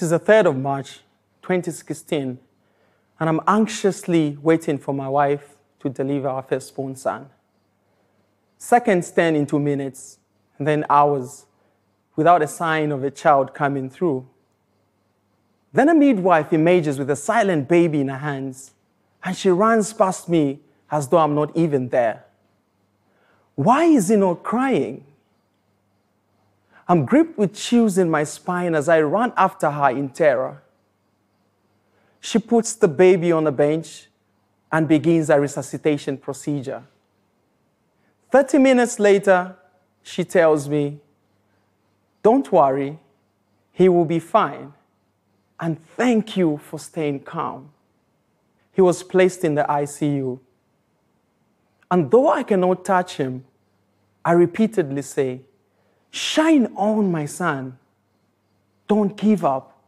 It is the 3rd of March, 2016, and I'm anxiously waiting for my wife to deliver our firstborn son. Seconds turn into minutes, and then hours, without a sign of a child coming through. Then a midwife emerges with a silent baby in her hands, and she runs past me as though I'm not even there. Why is he not crying? I'm gripped with chills in my spine as I run after her in terror. She puts the baby on a bench and begins a resuscitation procedure. 30 minutes later, she tells me, Don't worry, he will be fine. And thank you for staying calm. He was placed in the ICU. And though I cannot touch him, I repeatedly say, Shine on, my son. Don't give up.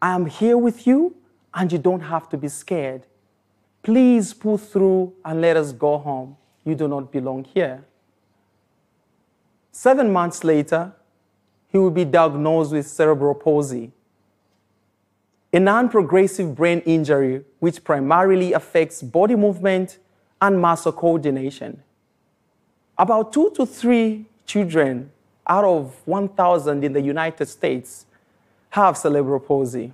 I am here with you, and you don't have to be scared. Please pull through and let us go home. You do not belong here. Seven months later, he will be diagnosed with cerebral palsy, a non progressive brain injury which primarily affects body movement and muscle coordination. About two to three children out of 1,000 in the United States have cerebral palsy.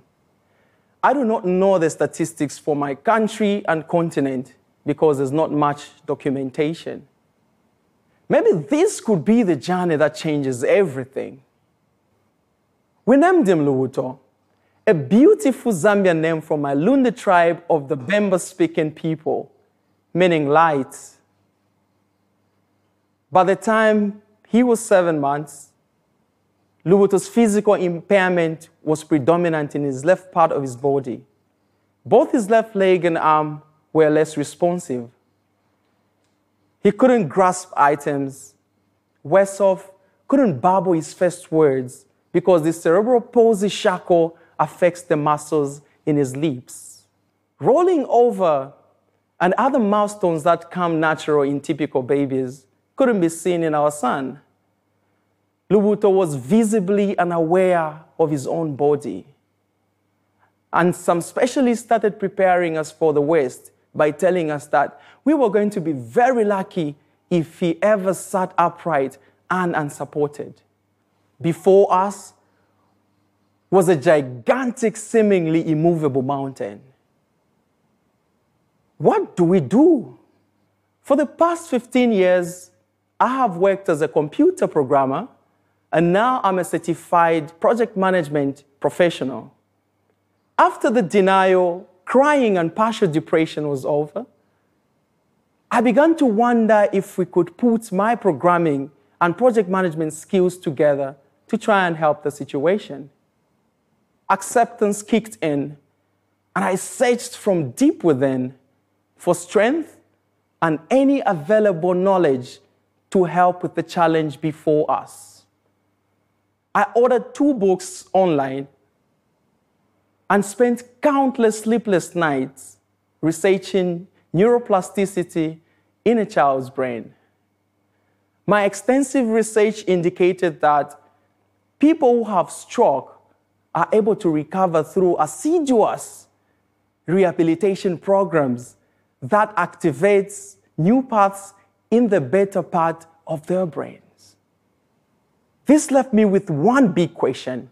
I do not know the statistics for my country and continent because there's not much documentation. Maybe this could be the journey that changes everything. We named him Lubuto, a beautiful Zambian name from my Lunda tribe of the Bemba speaking people, meaning light. By the time he was seven months, Lubuto's physical impairment was predominant in his left part of his body. Both his left leg and arm were less responsive. He couldn't grasp items. Worse off, couldn't babble his first words because the cerebral palsy shackle affects the muscles in his lips. Rolling over and other milestones that come natural in typical babies couldn't be seen in our son. Lubuto was visibly unaware of his own body. And some specialists started preparing us for the West by telling us that we were going to be very lucky if he ever sat upright and unsupported. Before us was a gigantic, seemingly immovable mountain. What do we do? For the past 15 years, I have worked as a computer programmer, and now I'm a certified project management professional. After the denial, crying, and partial depression was over, I began to wonder if we could put my programming and project management skills together to try and help the situation. Acceptance kicked in, and I searched from deep within for strength and any available knowledge to help with the challenge before us. I ordered two books online and spent countless sleepless nights researching neuroplasticity in a child's brain. My extensive research indicated that people who have stroke are able to recover through assiduous rehabilitation programs that activates new paths in the better part of their brains. This left me with one big question.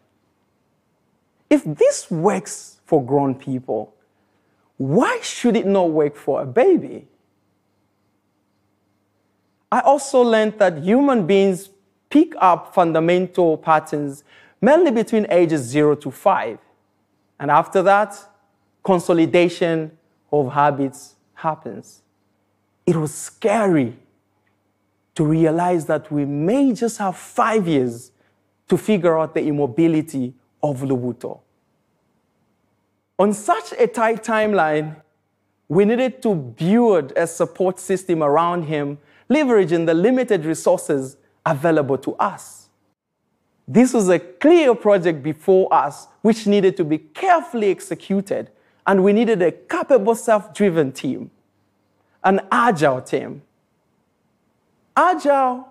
If this works for grown people, why should it not work for a baby? I also learned that human beings pick up fundamental patterns mainly between ages 0 to 5. And after that, consolidation of habits happens. It was scary to realize that we may just have five years to figure out the immobility of Lubuto. On such a tight timeline, we needed to build a support system around him, leveraging the limited resources available to us. This was a clear project before us, which needed to be carefully executed, and we needed a capable, self driven team, an agile team Agile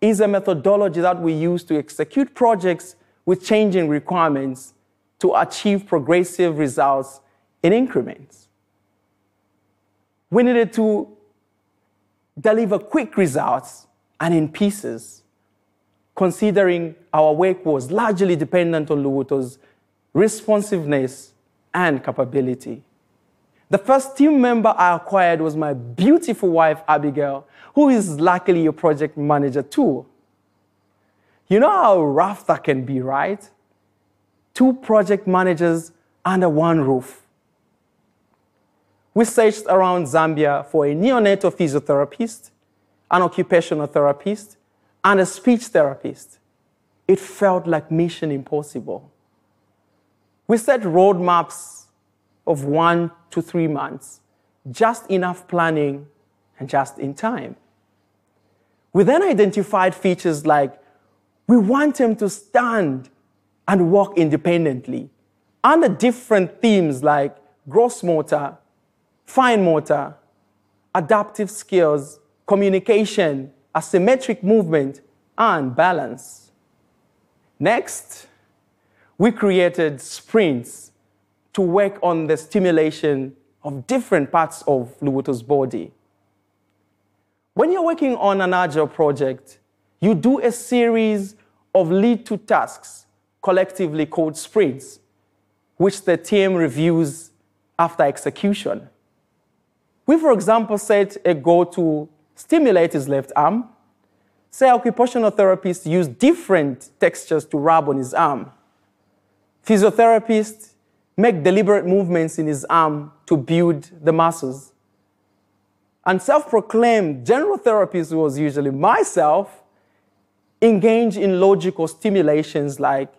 is a methodology that we use to execute projects with changing requirements to achieve progressive results in increments. We needed to deliver quick results and in pieces, considering our work was largely dependent on Lubuto's responsiveness and capability. The first team member I acquired was my beautiful wife, Abigail, who is luckily a project manager too. You know how rough that can be, right? Two project managers under one roof. We searched around Zambia for a neonatal physiotherapist, an occupational therapist, and a speech therapist. It felt like mission impossible. We set roadmaps of one to three months, just enough planning and just in time. We then identified features like we want him to stand and walk independently under different themes like gross motor, fine motor, adaptive skills, communication, asymmetric movement, and balance. Next, we created sprints to work on the stimulation of different parts of Lubuto's body. When you're working on an agile project, you do a series of lead to tasks, collectively called sprints, which the team reviews after execution. We, for example, set a goal to stimulate his left arm. Say occupational therapists use different textures to rub on his arm. Physiotherapists make deliberate movements in his arm to build the muscles. And self proclaimed general therapist was usually myself, engage in logical stimulations like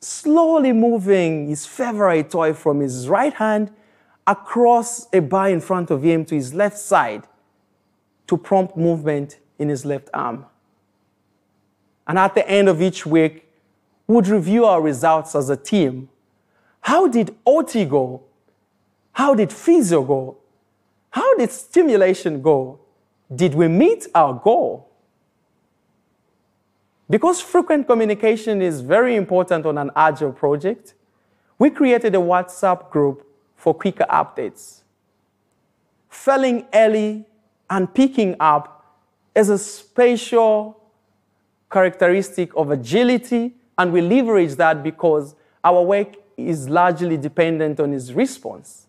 slowly moving his favorite toy from his right hand across a bar in front of him to his left side to prompt movement in his left arm. And at the end of each week, would review our results as a team how did OT go? How did physio go? How did stimulation go? Did we meet our goal? Because frequent communication is very important on an agile project, we created a WhatsApp group for quicker updates. Failing early and picking up is a special characteristic of agility, and we leverage that because our work is largely dependent on his response.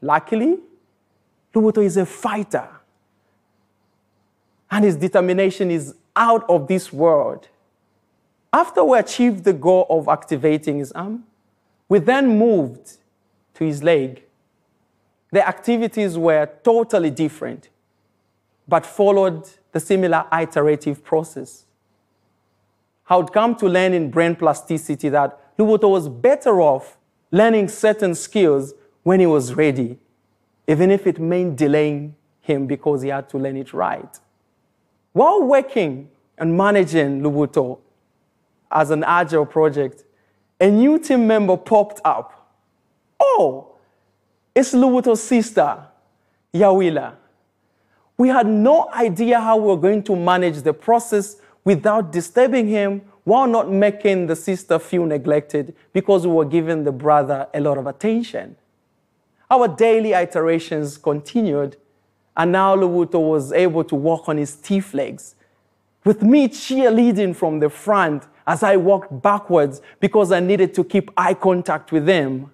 Luckily, Lubuto is a fighter, and his determination is out of this world. After we achieved the goal of activating his arm, we then moved to his leg. The activities were totally different, but followed the similar iterative process. I would come to learn in brain plasticity that Lubuto was better off learning certain skills when he was ready, even if it meant delaying him because he had to learn it right. While working and managing Lubuto as an agile project, a new team member popped up. Oh, it's Lubuto's sister, Yawila. We had no idea how we were going to manage the process without disturbing him while not making the sister feel neglected because we were giving the brother a lot of attention. Our daily iterations continued, and now Lubuto was able to walk on his stiff legs, with me cheerleading from the front as I walked backwards because I needed to keep eye contact with him.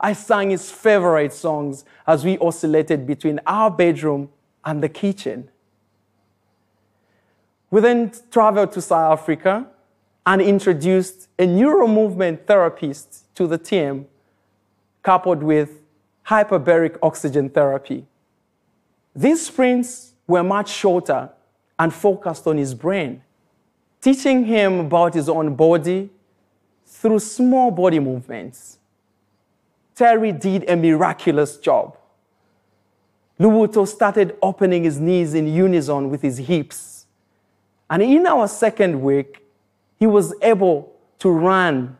I sang his favorite songs as we oscillated between our bedroom and the kitchen. We then traveled to South Africa and introduced a neuromovement therapist to the team, coupled with hyperbaric oxygen therapy. These sprints were much shorter and focused on his brain, teaching him about his own body through small body movements. Terry did a miraculous job. Lubuto started opening his knees in unison with his hips and in our second week, he was able to run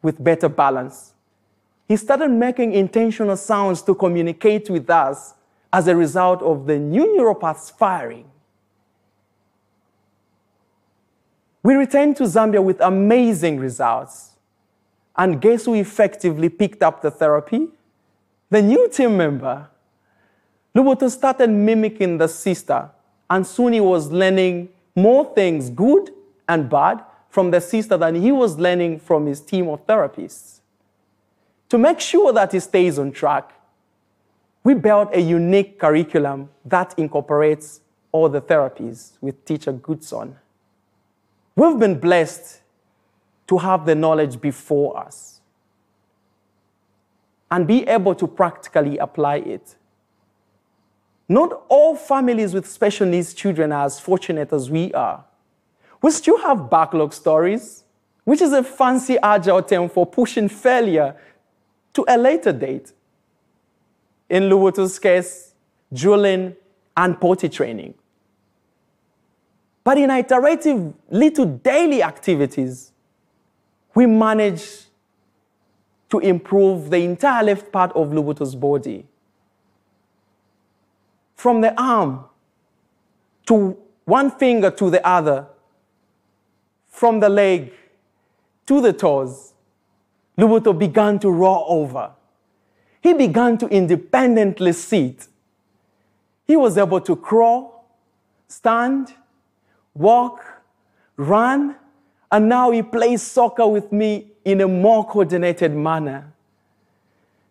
with better balance. He started making intentional sounds to communicate with us as a result of the new neuropaths firing. We returned to Zambia with amazing results. And guess who effectively picked up the therapy? The new team member. Lubuto started mimicking the sister, and soon he was learning more things, good and bad, from the sister than he was learning from his team of therapists. To make sure that he stays on track, we built a unique curriculum that incorporates all the therapies with Teacher Goodson. We've been blessed to have the knowledge before us and be able to practically apply it. Not all families with special needs children are as fortunate as we are. We still have backlog stories, which is a fancy agile term for pushing failure to a later date. In Lubuto's case, drilling and potty training. But in iterative little daily activities, we manage to improve the entire left part of Lubuto's body. From the arm to one finger to the other, from the leg to the toes, Lubuto began to roll over. He began to independently sit. He was able to crawl, stand, walk, run, and now he plays soccer with me in a more coordinated manner.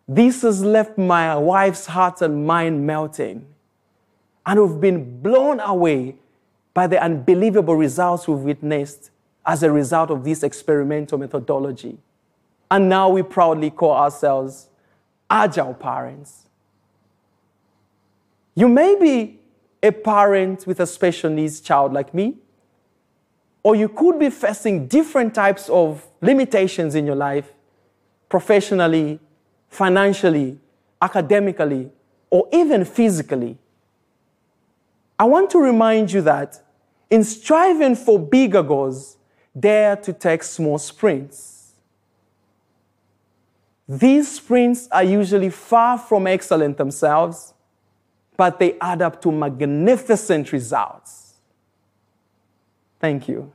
This has left my wife's heart and mind melting. And we've been blown away by the unbelievable results we've witnessed as a result of this experimental methodology. And now we proudly call ourselves agile parents. You may be a parent with a special needs child like me, or you could be facing different types of limitations in your life, professionally, financially, academically, or even physically. I want to remind you that in striving for bigger goals, dare to take small sprints. These sprints are usually far from excellent themselves, but they add up to magnificent results. Thank you.